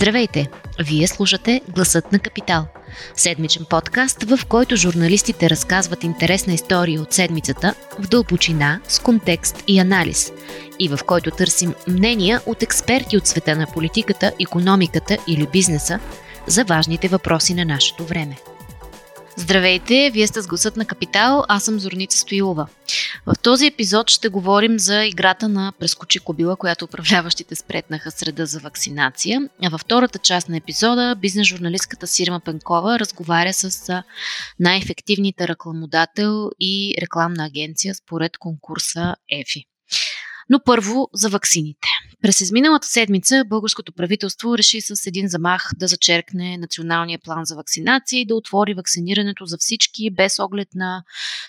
Здравейте! Вие слушате Гласът на Капитал. Седмичен подкаст, в който журналистите разказват интересна история от седмицата в дълбочина, с контекст и анализ. И в който търсим мнения от експерти от света на политиката, економиката или бизнеса за важните въпроси на нашето време. Здравейте, вие сте с гласът на Капитал, аз съм Зорница Стоилова. В този епизод ще говорим за играта на прескочи кобила, която управляващите спретнаха среда за вакцинация. А във втората част на епизода бизнес-журналистката Сирма Пенкова разговаря с най-ефективните рекламодател и рекламна агенция според конкурса ЕФИ. Но първо за ваксините. През изминалата седмица българското правителство реши с един замах да зачеркне националния план за вакцинация и да отвори вакцинирането за всички, без оглед на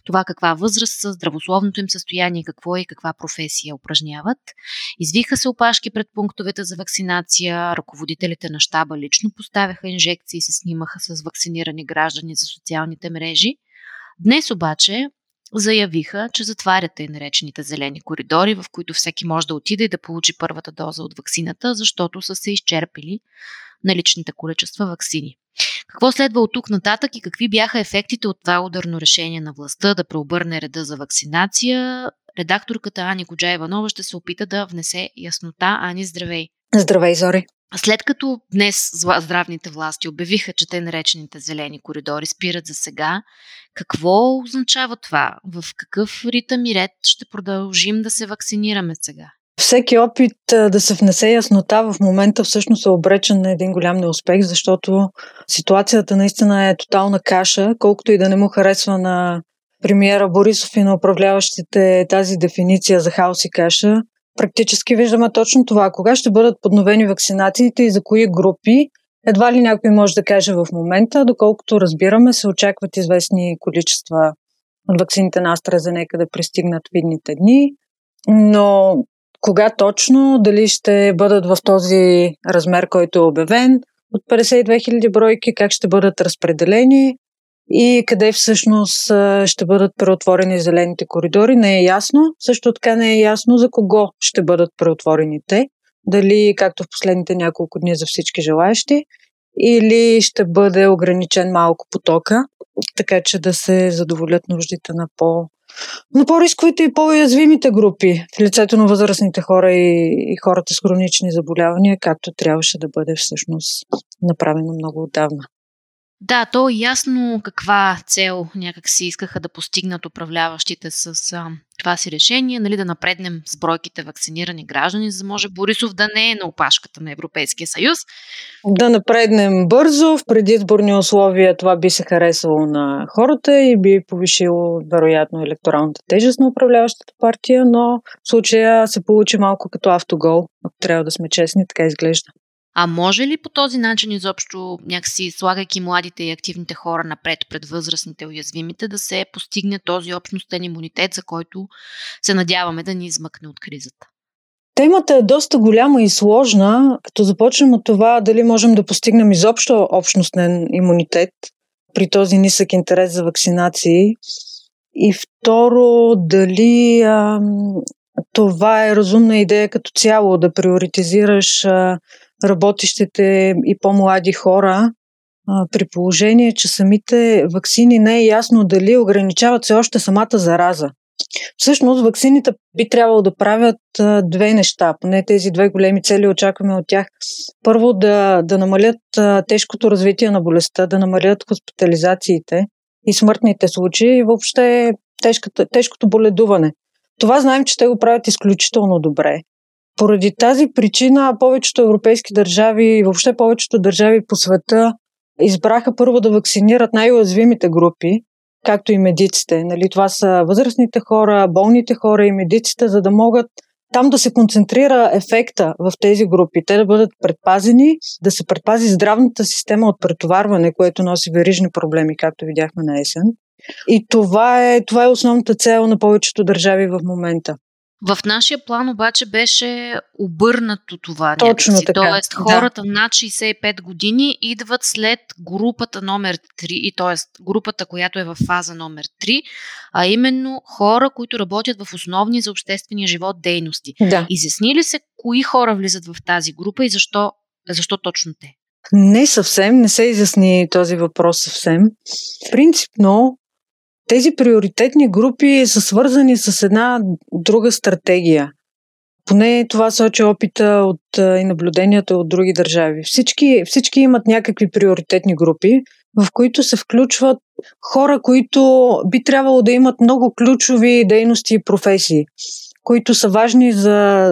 това каква възраст здравословното им състояние, какво и каква професия упражняват. Извиха се опашки пред пунктовете за вакцинация, ръководителите на щаба лично поставяха инжекции и се снимаха с вакцинирани граждани за социалните мрежи. Днес обаче заявиха, че затварят и наречените зелени коридори, в които всеки може да отиде и да получи първата доза от ваксината, защото са се изчерпили наличните количества ваксини. Какво следва от тук нататък и какви бяха ефектите от това ударно решение на властта да преобърне реда за вакцинация? Редакторката Ани Коджа Иванова ще се опита да внесе яснота. Ани, здравей! Здравей, Зори! След като днес здравните власти обявиха, че те наречените зелени коридори спират за сега, какво означава това? В какъв ритъм и ред ще продължим да се вакцинираме сега? Всеки опит да се внесе яснота в момента всъщност е обречен на един голям неуспех, защото ситуацията наистина е тотална каша, колкото и да не му харесва на премиера Борисов и на управляващите тази дефиниция за хаос и каша практически виждаме точно това. Кога ще бъдат подновени вакцинациите и за кои групи, едва ли някой може да каже в момента, доколкото разбираме, се очакват известни количества от вакцините на AstraZeneca да пристигнат в видните дни, но кога точно, дали ще бъдат в този размер, който е обявен, от 52 000 бройки, как ще бъдат разпределени, и къде всъщност ще бъдат преотворени зелените коридори, не е ясно. Също така не е ясно за кого ще бъдат преотворени те. Дали, както в последните няколко дни за всички желаящи, или ще бъде ограничен малко потока, така че да се задоволят нуждите на по на по-рисковите и по-уязвимите групи в лицето на възрастните хора и, и хората с хронични заболявания, както трябваше да бъде всъщност направено много отдавна. Да, то е ясно каква цел някак си искаха да постигнат управляващите с а, това си решение, нали, да напреднем с бройките вакцинирани граждани, за да може Борисов да не е на опашката на Европейския съюз. Да напреднем бързо, в предизборни условия това би се харесало на хората и би повишило вероятно електоралната тежест на управляващата партия, но в случая се получи малко като автогол, ако трябва да сме честни, така изглежда. А може ли по този начин изобщо, някакси слагайки младите и активните хора напред пред възрастните уязвимите, да се постигне този общностен имунитет, за който се надяваме да ни измъкне от кризата? Темата е доста голяма и сложна, като започнем от това дали можем да постигнем изобщо общностен имунитет при този нисък интерес за вакцинации. И второ, дали а, това е разумна идея като цяло да приоритизираш а, работещите и по-млади хора, при положение, че самите вакцини не е ясно дали ограничават се още самата зараза. Всъщност, вакцините би трябвало да правят две неща, поне тези две големи цели очакваме от тях. Първо, да, да намалят тежкото развитие на болестта, да намалят хоспитализациите и смъртните случаи и въобще тежкото, тежкото боледуване. Това знаем, че те го правят изключително добре. Поради тази причина повечето европейски държави и въобще повечето държави по света избраха първо да вакцинират най-уязвимите групи, както и медиците. Нали, това са възрастните хора, болните хора и медиците, за да могат там да се концентрира ефекта в тези групи, те да бъдат предпазени, да се предпази здравната система от претоварване, което носи верижни проблеми, както видяхме на есен. И това е, това е основната цел на повечето държави в момента. В нашия план обаче беше обърнато това. Точно някакси. така. Тоест, хората да. над 65 години идват след групата номер 3, и т.е. групата, която е в фаза номер 3, а именно хора, които работят в основни за обществения живот дейности. Да. Изясни ли се кои хора влизат в тази група и защо Защо точно те? Не съвсем, не се изясни този въпрос съвсем. Принципно, тези приоритетни групи са свързани с една друга стратегия. Поне това сочи опита от, и наблюденията от други държави. Всички, всички имат някакви приоритетни групи, в които се включват хора, които би трябвало да имат много ключови дейности и професии, които са важни за,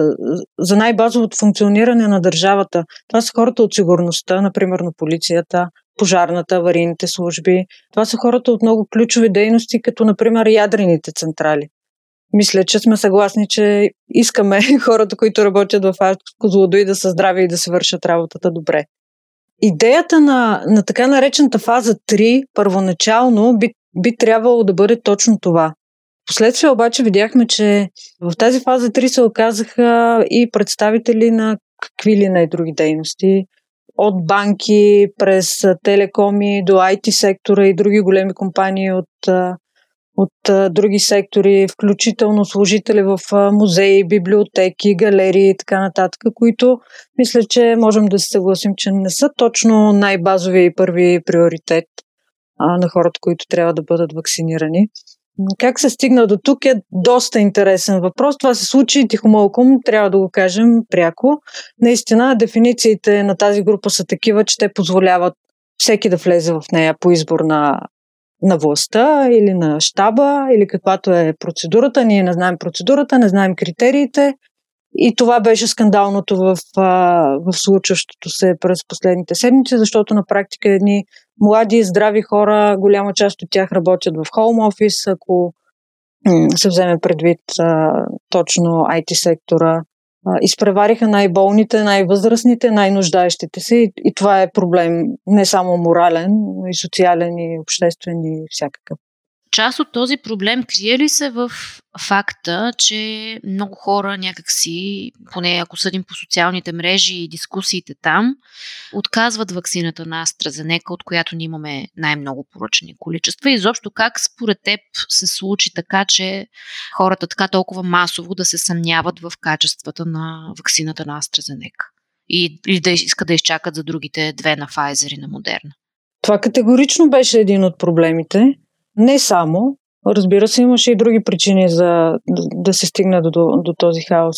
за най-базовото функциониране на държавата. Това са хората от сигурността, например на полицията, пожарната, аварийните служби. Това са хората от много ключови дейности, като например ядрените централи. Мисля, че сме съгласни, че искаме хората, които работят в Козлодуй да са здрави и да се вършат работата добре. Идеята на, на така наречената фаза 3 първоначално би, би трябвало да бъде точно това. Последствие обаче видяхме, че в тази фаза 3 се оказаха и представители на какви ли не други дейности, от банки през телекоми до IT сектора и други големи компании от, от други сектори, включително служители в музеи, библиотеки, галерии и така нататък, които мисля, че можем да се съгласим, че не са точно най-базовия и първи приоритет на хората, които трябва да бъдат вакцинирани. Как се стигна до тук е доста интересен въпрос. Това се случи тихомолком, трябва да го кажем пряко. Наистина, дефинициите на тази група са такива, че те позволяват всеки да влезе в нея по избор на, на властта или на щаба, или каквато е процедурата. Ние не знаем процедурата, не знаем критериите. И това беше скандалното в, в случващото се през последните седмици, защото на практика едни млади, здрави хора, голяма част от тях работят в хоум офис, ако се вземе предвид а, точно IT сектора. А, изпревариха най-болните, най-възрастните, най-нуждаещите се и, и това е проблем не само морален, но и социален и обществен и всякакъв. Част от този проблем крие ли се в факта, че много хора някакси, поне ако съдим по социалните мрежи и дискусиите там, отказват вакцината на AstraZeneca, от която ние имаме най-много поръчани количества. И изобщо как според теб се случи така, че хората така толкова масово да се съмняват в качествата на вакцината на AstraZeneca? И, да искат да изчакат за другите две на Pfizer и на Moderna? Това категорично беше един от проблемите. Не само. Разбира се, имаше и други причини за да се стигне до, до, до този хаос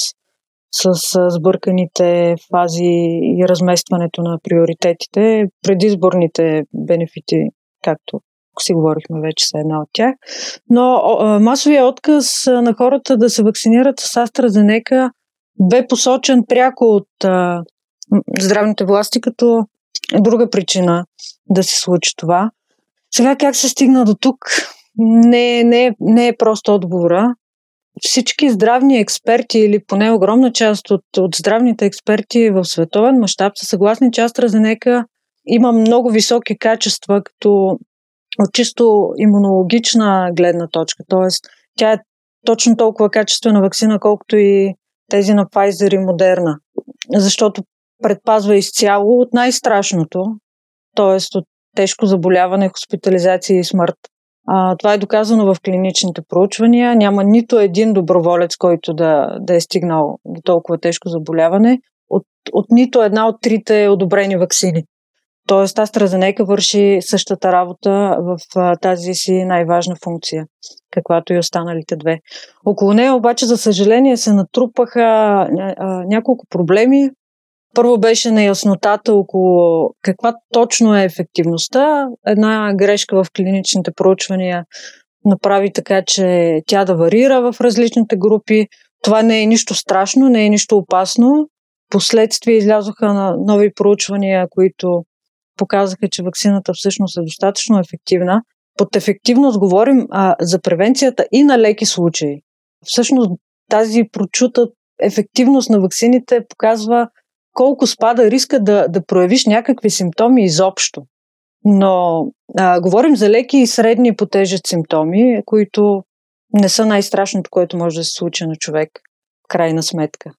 с сбърканите фази и разместването на приоритетите, предизборните бенефити, както си говорихме вече с една от тях. Но масовия отказ на хората да се вакцинират с AstraZeneca бе посочен пряко от а, здравните власти като друга причина да се случи това. Сега как се стигна до тук? Не, не, не е просто отговора. Всички здравни експерти, или поне огромна част от, от здравните експерти в световен мащаб са съгласни, че AstraZeneca има много високи качества, като от чисто имунологична гледна точка. Тоест, тя е точно толкова качествена вакцина, колкото и тези на Pfizer и Moderna. Защото предпазва изцяло от най-страшното, т.е. от тежко заболяване, хоспитализация и смърт. А, това е доказано в клиничните проучвания. Няма нито един доброволец, който да, да е стигнал до толкова тежко заболяване от, от нито една от трите одобрени вакцини. Тоест, AstraZeneca върши същата работа в а, тази си най-важна функция, каквато и останалите две. Около нея обаче, за съжаление, се натрупаха а, а, няколко проблеми, първо беше неяснотата около каква точно е ефективността. Една грешка в клиничните проучвания направи така, че тя да варира в различните групи. Това не е нищо страшно, не е нищо опасно. Последствие излязоха на нови проучвания, които показаха, че вакцината всъщност е достатъчно ефективна. Под ефективност говорим а, за превенцията и на леки случаи. Всъщност тази прочута ефективност на вакцините показва колко спада риска да, да проявиш някакви симптоми изобщо. Но а, говорим за леки и средни по тежест симптоми, които не са най-страшното, което може да се случи на човек, в крайна сметка.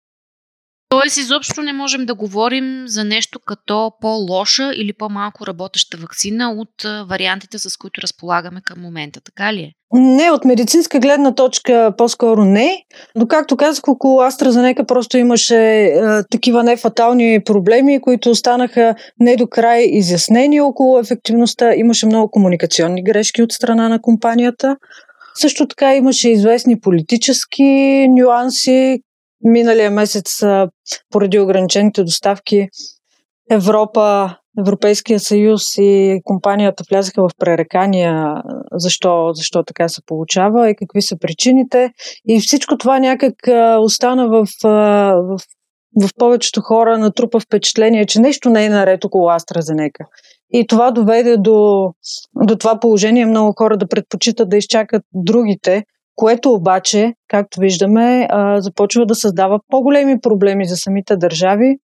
Тоест, изобщо не можем да говорим за нещо като по-лоша или по-малко работеща вакцина от вариантите, с които разполагаме към момента. Така ли е? Не, от медицинска гледна точка по-скоро не. Но както казах, около AstraZeneca просто имаше е, такива нефатални проблеми, които останаха не до край изяснени около ефективността. Имаше много комуникационни грешки от страна на компанията. Също така имаше известни политически нюанси, Миналия месец, поради ограничените доставки, Европа, Европейския съюз и компанията влязаха в пререкания защо, защо така се получава и какви са причините. И всичко това някак остана в, в, в повечето хора натрупа впечатление, че нещо не е наред около AstraZeneca. И това доведе до, до това положение много хора да предпочитат да изчакат другите, което обаче, както виждаме, започва да създава по-големи проблеми за самите държави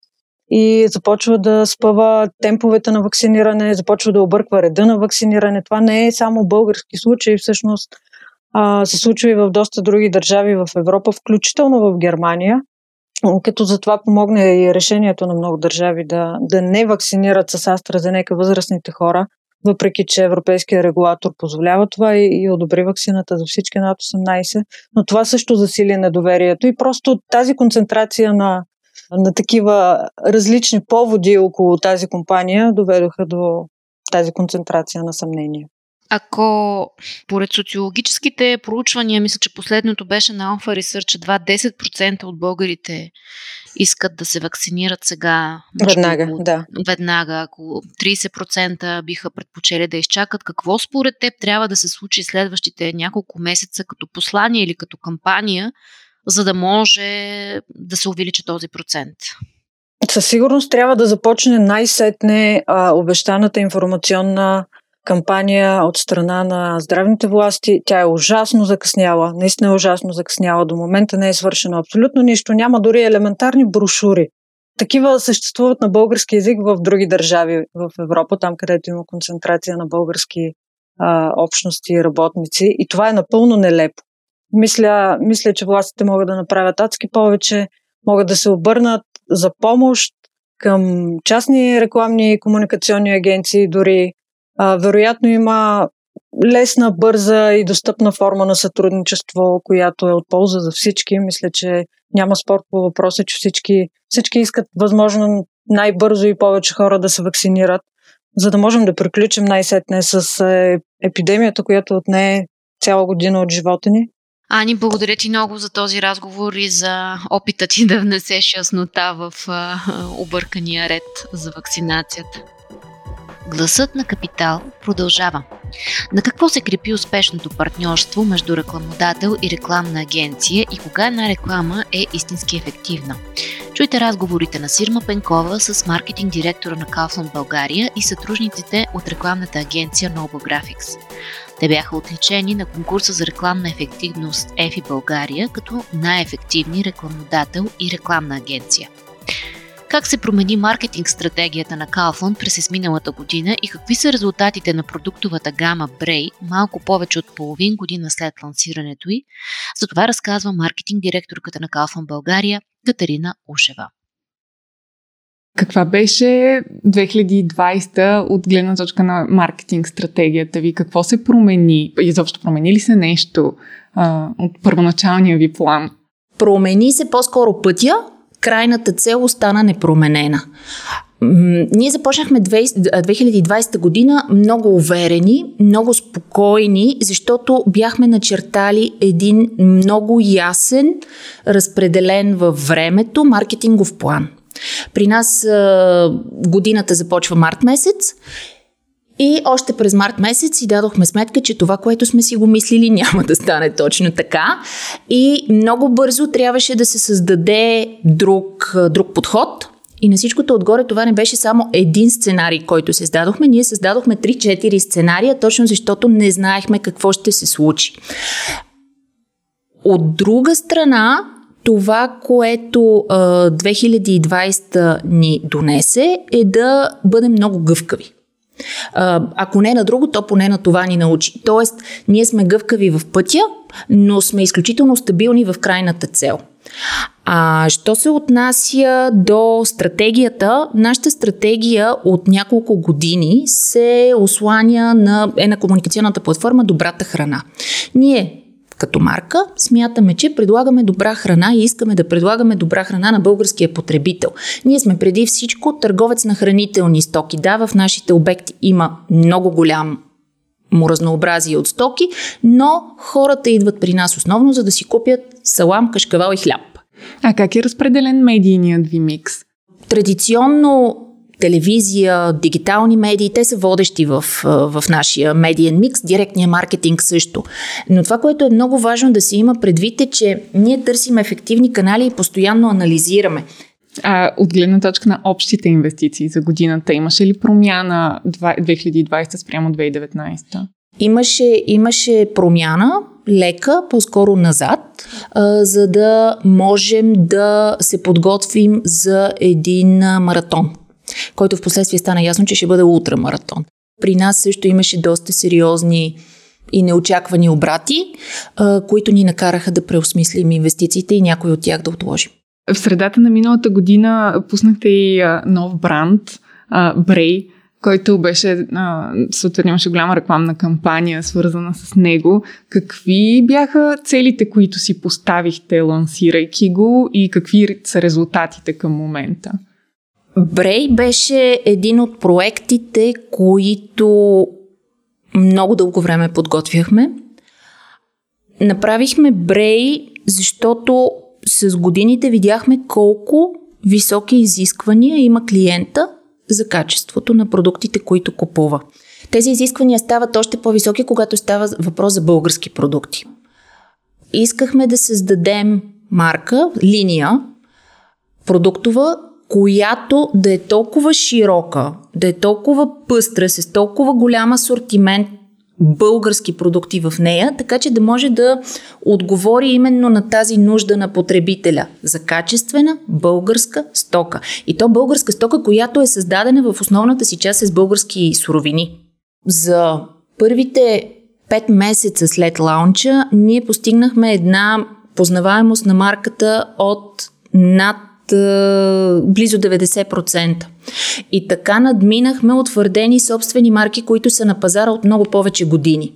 и започва да спъва темповете на вакциниране, започва да обърква реда на вакциниране. Това не е само български случай, всъщност се случва и в доста други държави в Европа, включително в Германия, като за това помогне и решението на много държави да, да не вакцинират с AstraZeneca възрастните хора, въпреки че европейския регулатор позволява това и, и одобри вакцината за всички над 18, но това също засили недоверието и просто тази концентрация на, на такива различни поводи около тази компания доведоха до тази концентрация на съмнение. Ако поред социологическите проучвания, мисля, че последното беше на Alpha Research, едва 10% от българите искат да се вакцинират сега. Веднага, около, да. Веднага, ако 30% биха предпочели да изчакат. Какво според теб трябва да се случи следващите няколко месеца като послание или като кампания, за да може да се увеличи този процент? Със сигурност трябва да започне най-сетне а, обещаната информационна кампания от страна на здравните власти. Тя е ужасно закъсняла, наистина е ужасно закъсняла. До момента не е свършено абсолютно нищо. Няма дори елементарни брошури. Такива съществуват на български язик в други държави в Европа, там където има концентрация на български а, общности и работници. И това е напълно нелепо. Мисля, мисля, че властите могат да направят адски повече, могат да се обърнат за помощ към частни рекламни и комуникационни агенции, дори а, вероятно има лесна, бърза и достъпна форма на сътрудничество, която е от полза за всички. Мисля, че няма спор по въпроса, че всички, всички искат възможно най-бързо и повече хора да се вакцинират, за да можем да приключим най-сетне с е, епидемията, която отне цяла година от живота ни. Ани, благодаря ти много за този разговор и за опита ти да внесеш яснота в объркания ред за вакцинацията. Гласът на Капитал продължава. На какво се крепи успешното партньорство между рекламодател и рекламна агенция и кога една реклама е истински ефективна? Чуйте разговорите на Сирма Пенкова с маркетинг директора на Kaufland България и сътрудниците от рекламната агенция Noble Graphics. Те бяха отличени на конкурса за рекламна ефективност EFI България като най-ефективни рекламодател и рекламна агенция. Как се промени маркетинг стратегията на Kaufland през изминалата година и какви са резултатите на продуктовата гама Bray малко повече от половин година след лансирането й? За това разказва маркетинг директорката на Kaufland България Катерина Ушева. Каква беше 2020 от гледна точка на маркетинг стратегията ви? Какво се промени? Изобщо промени ли се нещо а, от първоначалния ви план? Промени се по-скоро пътя, крайната цел остана непроменена. Ние започнахме 2020 година много уверени, много спокойни, защото бяхме начертали един много ясен, разпределен във времето маркетингов план. При нас годината започва март месец и още през март месец си дадохме сметка, че това, което сме си го мислили, няма да стане точно така. И много бързо трябваше да се създаде друг, друг подход. И на всичкото отгоре това не беше само един сценарий, който създадохме. Ние създадохме 3-4 сценария, точно защото не знаехме какво ще се случи. От друга страна, това, което а, 2020 ни донесе, е да бъдем много гъвкави. Ако не на друго, то поне на това ни научи. Тоест, ние сме гъвкави в пътя, но сме изключително стабилни в крайната цел. А що се отнася до стратегията, нашата стратегия от няколко години се осланя на, е на комуникационната платформа Добрата храна. Ние като марка смятаме, че предлагаме добра храна и искаме да предлагаме добра храна на българския потребител. Ние сме преди всичко търговец на хранителни стоки. Да, в нашите обекти има много голям му разнообразие от стоки, но хората идват при нас основно за да си купят салам, кашкавал и хляб. А как е разпределен медийният ви микс? Традиционно телевизия, дигитални медии, те са водещи в, в нашия медиен микс, директния маркетинг също. Но това, което е много важно да се има предвид е, че ние търсим ефективни канали и постоянно анализираме. А от гледна точка на общите инвестиции за годината, имаше ли промяна 2020 спрямо 2019? Имаше, имаше промяна, лека, по-скоро назад, а, за да можем да се подготвим за един маратон, който в последствие стана ясно, че ще бъде ултрамаратон. При нас също имаше доста сериозни и неочаквани обрати, които ни накараха да преосмислим инвестициите и някои от тях да отложим. В средата на миналата година пуснахте и нов бранд, Брей, който беше, съответно имаше голяма рекламна кампания, свързана с него. Какви бяха целите, които си поставихте, лансирайки го и какви са резултатите към момента? Брей беше един от проектите, които много дълго време подготвяхме. Направихме Брей, защото с годините видяхме колко високи изисквания има клиента за качеството на продуктите, които купува. Тези изисквания стават още по-високи, когато става въпрос за български продукти. Искахме да създадем марка, линия, продуктова, която да е толкова широка, да е толкова пъстра, с толкова голям асортимент български продукти в нея, така че да може да отговори именно на тази нужда на потребителя за качествена българска стока. И то българска стока, която е създадена в основната си част с български суровини. За първите 5 месеца след лаунча ние постигнахме една познаваемост на марката от над близо 90%. И така надминахме утвърдени собствени марки, които са на пазара от много повече години.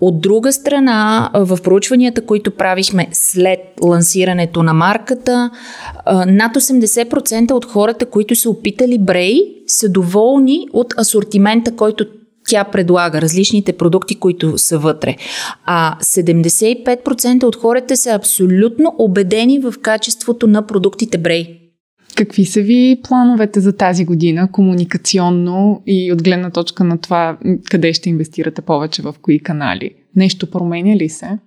От друга страна, в проучванията, които правихме след лансирането на марката, над 80% от хората, които са опитали Брей, са доволни от асортимента, който тя предлага, различните продукти, които са вътре. А 75% от хората са абсолютно убедени в качеството на продуктите Брей. Какви са ви плановете за тази година, комуникационно и от гледна точка на това къде ще инвестирате повече в кои канали? Нещо променя ли се?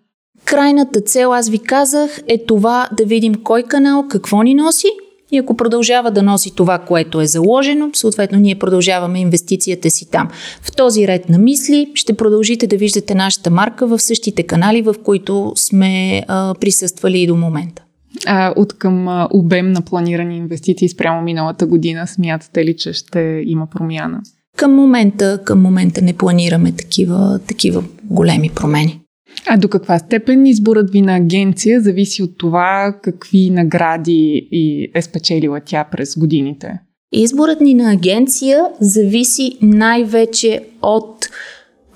Крайната цел, аз ви казах, е това да видим кой канал какво ни носи и ако продължава да носи това, което е заложено, съответно ние продължаваме инвестицията си там. В този ред на мисли ще продължите да виждате нашата марка в същите канали, в които сме а, присъствали и до момента. А, от към а, обем на планирани инвестиции спрямо миналата година, смятате ли, че ще има промяна? Към момента, към момента не планираме такива, такива големи промени. А до каква степен изборът ви на агенция зависи от това какви награди е спечелила тя през годините? Изборът ни на агенция зависи най-вече от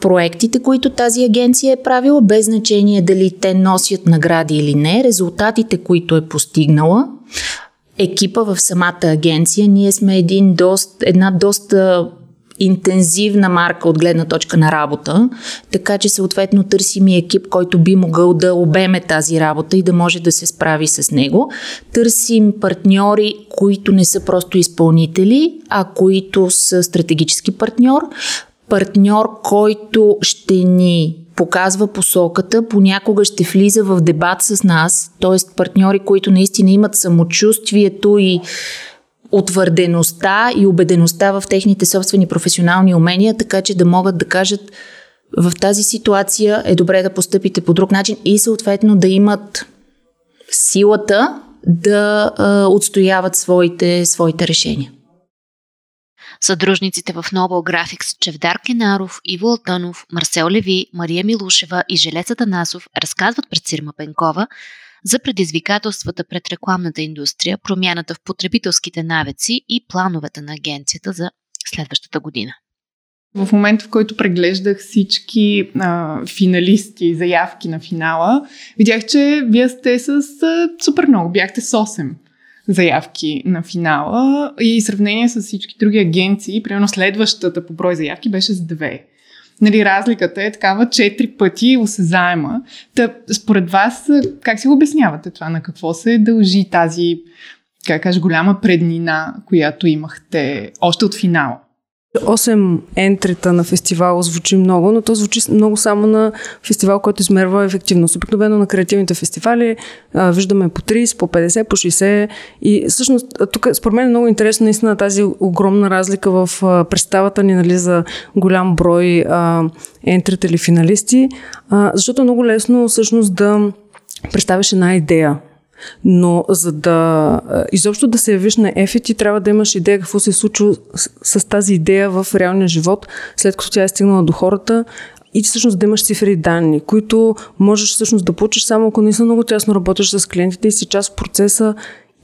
проектите, които тази агенция е правила, без значение дали те носят награди или не, резултатите, които е постигнала, екипа в самата агенция. Ние сме един дост, една доста интензивна марка от гледна точка на работа, така че съответно търсим и екип, който би могъл да обеме тази работа и да може да се справи с него. Търсим партньори, които не са просто изпълнители, а които са стратегически партньор, партньор, който ще ни показва посоката, понякога ще влиза в дебат с нас, т.е. партньори, които наистина имат самочувствието и утвърдеността и убедеността в техните собствени професионални умения, така че да могат да кажат в тази ситуация е добре да постъпите по друг начин и съответно да имат силата да а, отстояват своите, своите решения. Съдружниците в Nobel Graphics Чевдар Кенаров, Иво Алтанов, Марсел Леви, Мария Милушева и Желеца Танасов разказват пред Сирма Пенкова за предизвикателствата пред рекламната индустрия, промяната в потребителските навици и плановете на агенцията за следващата година. В момента, в който преглеждах всички а, финалисти, заявки на финала, видях, че вие сте с а, супер много, бяхте с 8 заявки на финала и сравнение с всички други агенции, примерно следващата по брой заявки беше с 2. Нали, разликата е такава четири пъти осезаема. Та, според вас, как си го обяснявате това? На какво се дължи тази, как кажа, голяма преднина, която имахте още от финала? 8 ентрита на фестивала звучи много, но то звучи много само на фестивал, който измерва ефективност. Обикновено на креативните фестивали а, виждаме по 30, по 50, по 60 и всъщност тук според мен е много интересно наистина тази огромна разлика в а, представата ни нали, за голям брой а, ентрита или финалисти, а, защото е много лесно всъщност да представиш една идея но за да изобщо да се явиш на ефи, ти трябва да имаш идея какво се е случило с, с тази идея в реалния живот, след като тя е стигнала до хората и всъщност да имаш цифри и данни, които можеш всъщност да получиш само ако наистина много тясно работиш с клиентите и си част от процеса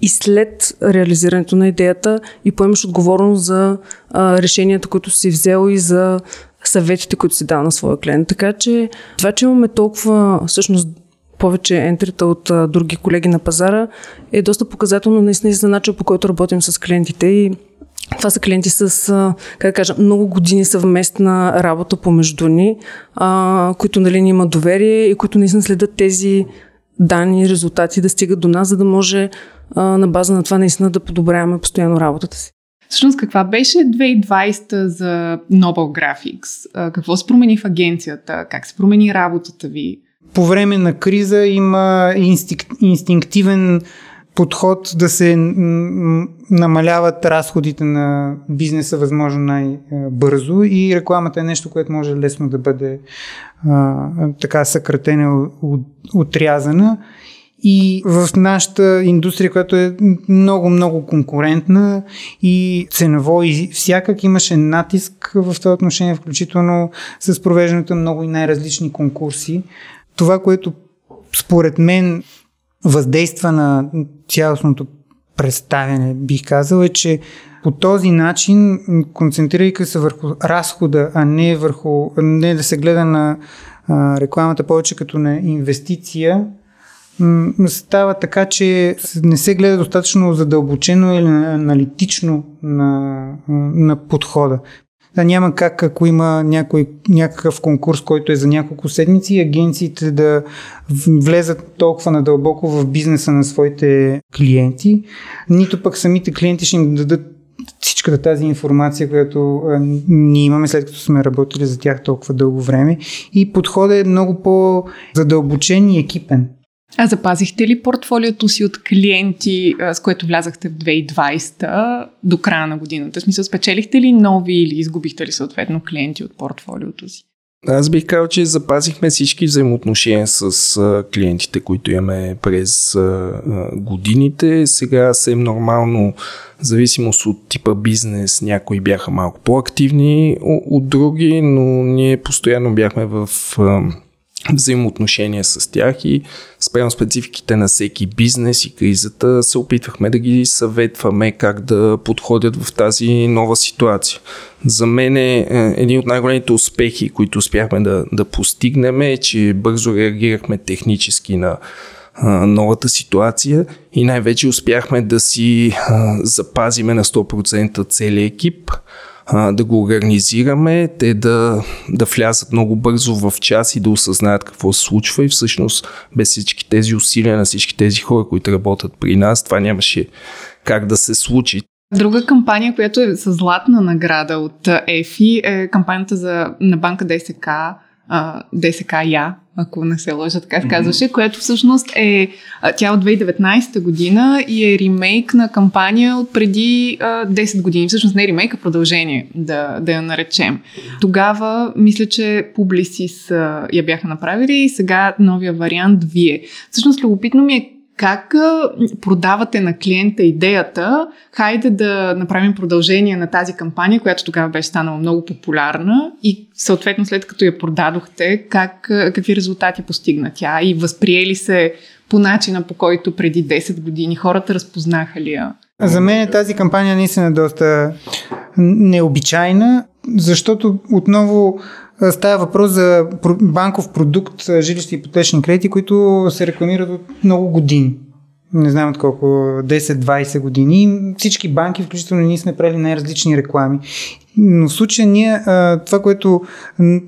и след реализирането на идеята и поемаш отговорност за а, решенията, които си взел и за съветите, които си дал на своя клиент. Така че това, че имаме толкова всъщност повече ентрита от а, други колеги на пазара, е доста показателно наистина за начин по който работим с клиентите и това са клиенти с, как да кажа, много години съвместна работа помежду ни, а, които нали, ни имат доверие и които наистина следят тези данни, резултати да стигат до нас, за да може а, на база на това наистина да подобряваме постоянно работата си. Всъщност, каква беше 2020 за Nobel Graphics? Какво се промени в агенцията? Как се промени работата ви? По време на криза има инстинк, инстинктивен подход да се намаляват разходите на бизнеса възможно най-бързо и рекламата е нещо, което може лесно да бъде а, така съкратена, отрязана. И в нашата индустрия, която е много-много конкурентна и ценово и всякак имаше натиск в това отношение, включително с провеждането много и най-различни конкурси това, което според мен въздейства на цялостното представяне, бих казал, е, че по този начин, концентрирайки се върху разхода, а не върху, не да се гледа на а, рекламата повече като на инвестиция, става така, че не се гледа достатъчно задълбочено или аналитично на, на подхода. Да, няма как, ако има някой, някакъв конкурс, който е за няколко седмици, агенциите да влезат толкова надълбоко в бизнеса на своите клиенти, нито пък самите клиенти ще им дадат всичката тази информация, която ние имаме след като сме работили за тях толкова дълго време. И подходът е много по-задълбочен и екипен. А запазихте ли портфолиото си от клиенти, с което влязахте в 2020 до края на годината? В смисъл, спечелихте ли нови или изгубихте ли съответно клиенти от портфолиото си? Аз бих казал, че запазихме всички взаимоотношения с клиентите, които имаме през годините. Сега съвсем нормално, в зависимост от типа бизнес, някои бяха малко по-активни от други, но ние постоянно бяхме в взаимоотношения с тях и спрямо спецификите на всеки бизнес и кризата се опитвахме да ги съветваме как да подходят в тази нова ситуация. За мен е, е един от най-големите успехи, които успяхме да, да постигнем е, че бързо реагирахме технически на новата ситуация и най-вече успяхме да си запазиме на 100% целият екип, да го организираме, те да, да влязат много бързо в час и да осъзнаят какво се случва и всъщност без всички тези усилия на всички тези хора, които работят при нас, това нямаше как да се случи. Друга кампания, която е с златна награда от ЕФИ е кампанията за, на банка ДСК, ДСК Я, ако не се лъжа, така се казваше, mm-hmm. което всъщност е, тя от 2019 година и е ремейк на кампания от преди а, 10 години. Всъщност не е ремейк, а продължение, да, да я наречем. Тогава, мисля, че Publicis я бяха направили и сега новия вариант вие. Всъщност, любопитно ми е как продавате на клиента идеята, хайде да направим продължение на тази кампания, която тогава беше станала много популярна и съответно след като я продадохте, как, какви резултати постигна тя и възприели се по начина по който преди 10 години хората разпознаха ли я? За мен тази кампания наистина е доста необичайна, защото отново Става въпрос за банков продукт, жилища и ипотечни кредити, които се рекламират от много години. Не знам от колко, 10-20 години. Всички банки, включително ние сме правили най-различни реклами. Но в случая ние, това, което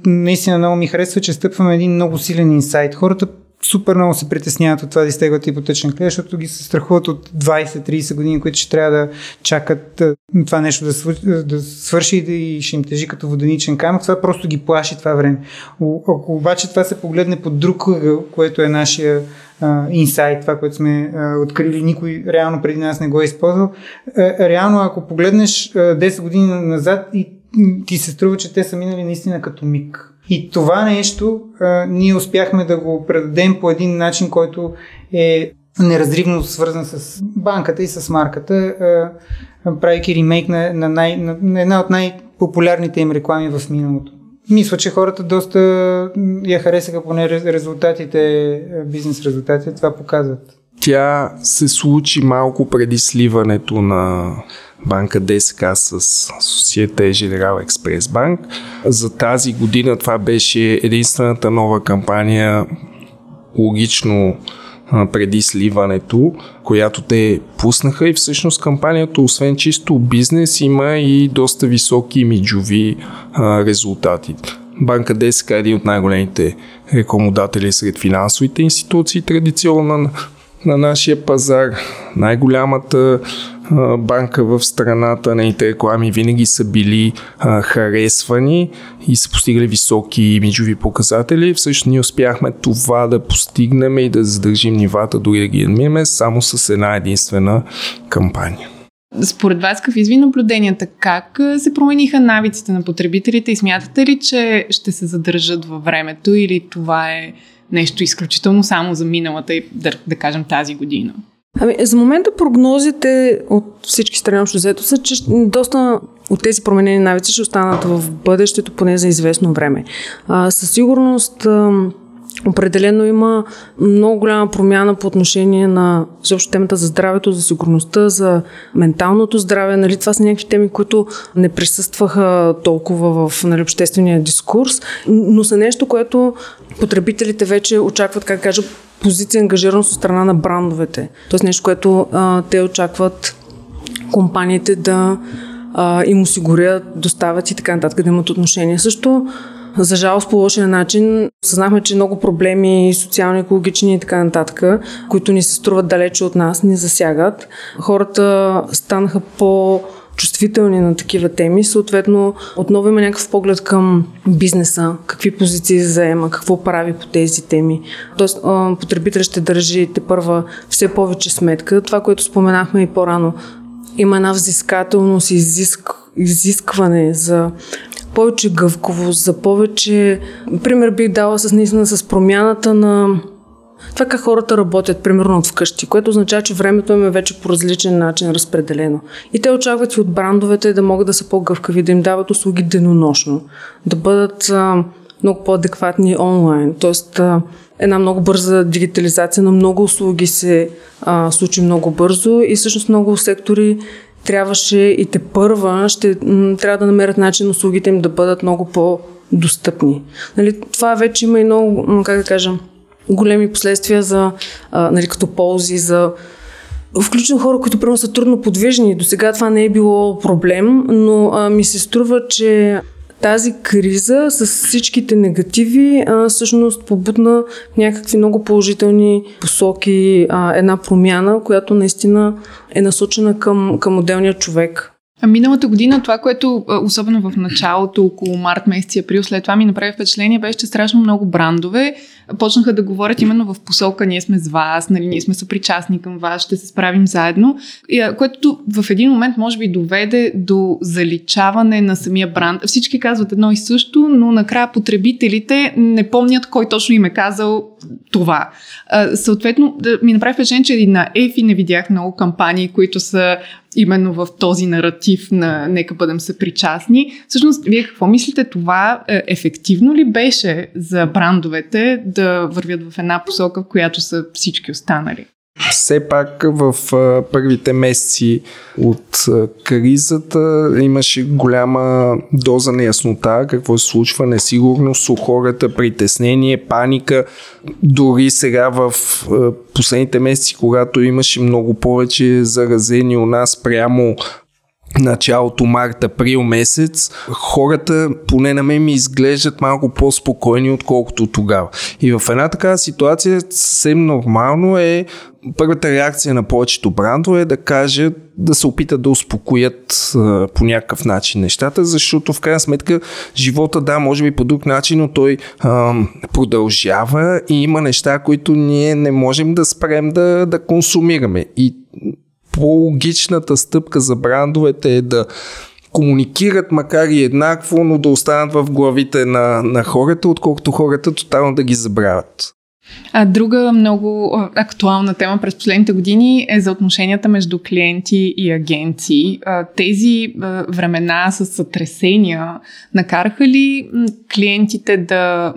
наистина много ми харесва, че стъпваме един много силен инсайт. Хората супер много се притесняват от това да изтеглят ипотечен кредит, защото ги се страхуват от 20-30 години, които ще трябва да чакат това нещо да, свърши, да свърши и ще им тежи като воденичен камък. Това просто ги плаши това време. Ако обаче това се погледне под друг ъгъл, което е нашия инсайт, това, което сме а, открили, никой реално преди нас не го е използвал. А, реално, ако погледнеш а, 10 години назад и ти се струва, че те са минали наистина като миг. И това нещо а, ние успяхме да го предадем по един начин, който е неразривно свързан с банката и с марката, а, правейки ремейк на, на, най, на, на една от най-популярните им реклами в миналото. Мисля, че хората доста я харесаха, поне резултатите, бизнес резултатите, това показват. Тя се случи малко преди сливането на банка ДСК с Societe General Express Bank. За тази година това беше единствената нова кампания, логично преди сливането, която те пуснаха и всъщност кампанията, освен чисто бизнес, има и доста високи имиджови резултати. Банка ДСК е един от най-големите рекламодатели сред финансовите институции, традиционно на, на нашия пазар. Най-голямата банка в страната, нейните реклами винаги са били харесвани и са постигали високи имиджови показатели. Всъщност ние успяхме това да постигнем и да задържим нивата, дори да ги адмиме, само с една единствена кампания. Според вас, какви ви наблюденията? Как се промениха навиците на потребителите и смятате ли, че ще се задържат във времето или това е нещо изключително само за миналата, да, да кажем, тази година? Ами, за момента прогнозите от всички страни общо взето са, че доста от тези променени навици ще останат в бъдещето поне за известно време. А, със сигурност а, Определено има много голяма промяна по отношение на също темата за здравето, за сигурността, за менталното здраве. Нали, това са някакви теми, които не присъстваха толкова в нали, обществения дискурс, но са нещо, което потребителите вече очакват, как кажа, позиция ангажираност от страна на брандовете. Тоест нещо, което а, те очакват компаниите да а, им осигурят, доставят и така нататък, да имат отношение. Също за жалост по лошия начин. Съзнахме, че много проблеми, социални, екологични и така нататък, които ни се струват далече от нас, ни засягат. Хората станаха по чувствителни на такива теми. Съответно, отново има някакъв поглед към бизнеса, какви позиции заема, какво прави по тези теми. Тоест, потребителят ще държи те първа все повече сметка. Това, което споменахме и по-рано, има една взискателност изиск, изискване за повече гъвковост, за повече... Пример бих дала с наистина с промяната на това как хората работят, примерно от вкъщи, което означава, че времето им е вече по различен начин разпределено. И те очакват и от брандовете да могат да са по-гъвкави, да им дават услуги денонощно, да бъдат а, много по-адекватни онлайн. Тоест, а, една много бърза дигитализация на много услуги се а, случи много бързо и всъщност много сектори трябваше и те първа ще трябва да намерят начин услугите им да бъдат много по-достъпни. Нали, това вече има и много, как да кажа, големи последствия за, а, нали, като ползи за Включително хора, които прямо са трудно подвижни. До сега това не е било проблем, но а, ми се струва, че тази криза с всичките негативи а, всъщност побудна някакви много положителни посоки, а, една промяна, която наистина е насочена към, към отделния човек. А миналата година това, което особено в началото, около март месец и април, след това ми направи впечатление, беше, че страшно много брандове почнаха да говорят именно в посока ние сме с вас, нали, ние сме съпричастни към вас, ще се справим заедно, което в един момент може би доведе до заличаване на самия бранд. Всички казват едно и също, но накрая потребителите не помнят кой точно им е казал това. Съответно, ми направи впечатление, че и на EFI не видях много кампании, които са именно в този наратив на нека бъдем съпричастни. Всъщност, вие какво мислите, това е, ефективно ли беше за брандовете да вървят в една посока, в която са всички останали? Все пак в първите месеци от кризата имаше голяма доза неяснота, какво се случва, несигурност у хората, притеснение, паника. Дори сега в последните месеци, когато имаше много повече заразени у нас прямо началото март, април месец, хората, поне на мен ми изглеждат малко по-спокойни, отколкото тогава. И в една такава ситуация съвсем нормално е първата реакция на повечето брандове е да кажат, да се опитат да успокоят а, по някакъв начин нещата, защото в крайна сметка живота, да, може би по друг начин, но той а, продължава и има неща, които ние не можем да спрем да, да консумираме. И по-логичната стъпка за брандовете е да комуникират макар и еднакво, но да останат в главите на, на хората, отколкото хората тотално да ги забравят. А друга много актуална тема през последните години е за отношенията между клиенти и агенции. Тези времена с сътресения накараха ли клиентите да,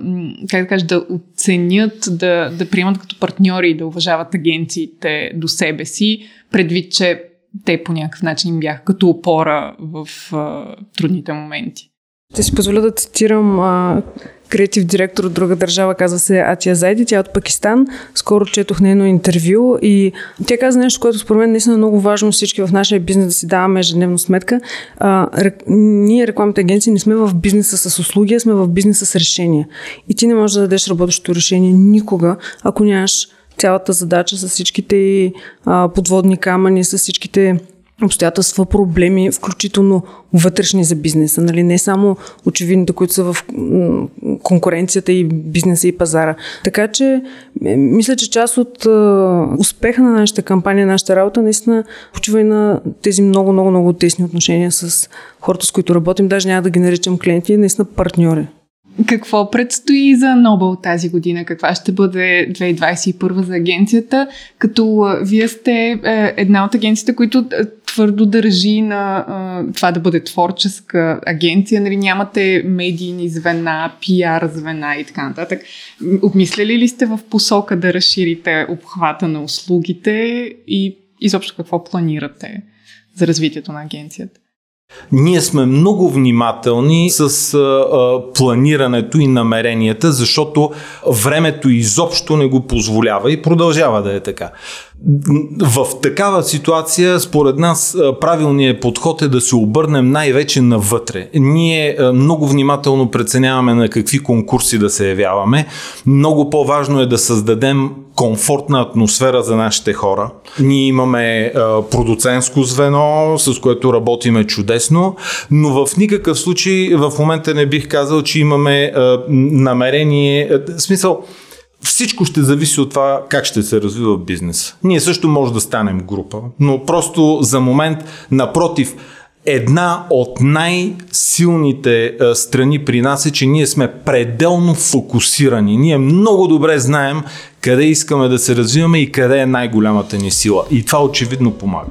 как да кажа, да оценят, да, да приемат като партньори и да уважават агенциите до себе си, предвид, че те по някакъв начин бяха като опора в трудните моменти? Ще си позволя да цитирам а, креатив директор от друга държава, казва се Атия Зайди, тя е от Пакистан. Скоро четох нейно интервю и тя каза нещо, което според мен наистина е много важно всички в нашия бизнес да си даваме ежедневно сметка. А, рек... Ние, рекламните агенции, не сме в бизнеса с услуги, а сме в бизнеса с решения. И ти не можеш да дадеш работещо решение никога, ако нямаш цялата задача с всичките а, подводни камъни, с всичките обстоятелства, проблеми, включително вътрешни за бизнеса, нали? не само очевидните, които са в конкуренцията и бизнеса и пазара. Така че, мисля, че част от успеха на нашата кампания, нашата работа, наистина почива и на тези много, много, много тесни отношения с хората, с които работим. Даже няма да ги наричам клиенти, наистина партньори. Какво предстои за Нобел тази година? Каква ще бъде 2021 за агенцията? Като вие сте е, една от агенциите, които твърдо държи на това да бъде творческа агенция. Нали, нямате медийни звена, пиар звена и така нататък. Обмисляли ли сте в посока да разширите обхвата на услугите и изобщо какво планирате за развитието на агенцията? Ние сме много внимателни с а, а, планирането и намеренията, защото времето изобщо не го позволява и продължава да е така. В такава ситуация, според нас, правилният подход е да се обърнем най-вече навътре. Ние много внимателно преценяваме на какви конкурси да се явяваме. Много по-важно е да създадем комфортна атмосфера за нашите хора. Ние имаме продуцентско звено, с което работиме чудесно, но в никакъв случай в момента не бих казал, че имаме намерение, в смисъл, всичко ще зависи от това как ще се развива бизнес. Ние също може да станем група, но просто за момент, напротив, една от най-силните страни при нас е, че ние сме пределно фокусирани. Ние много добре знаем къде искаме да се развиваме и къде е най-голямата ни сила. И това очевидно помага.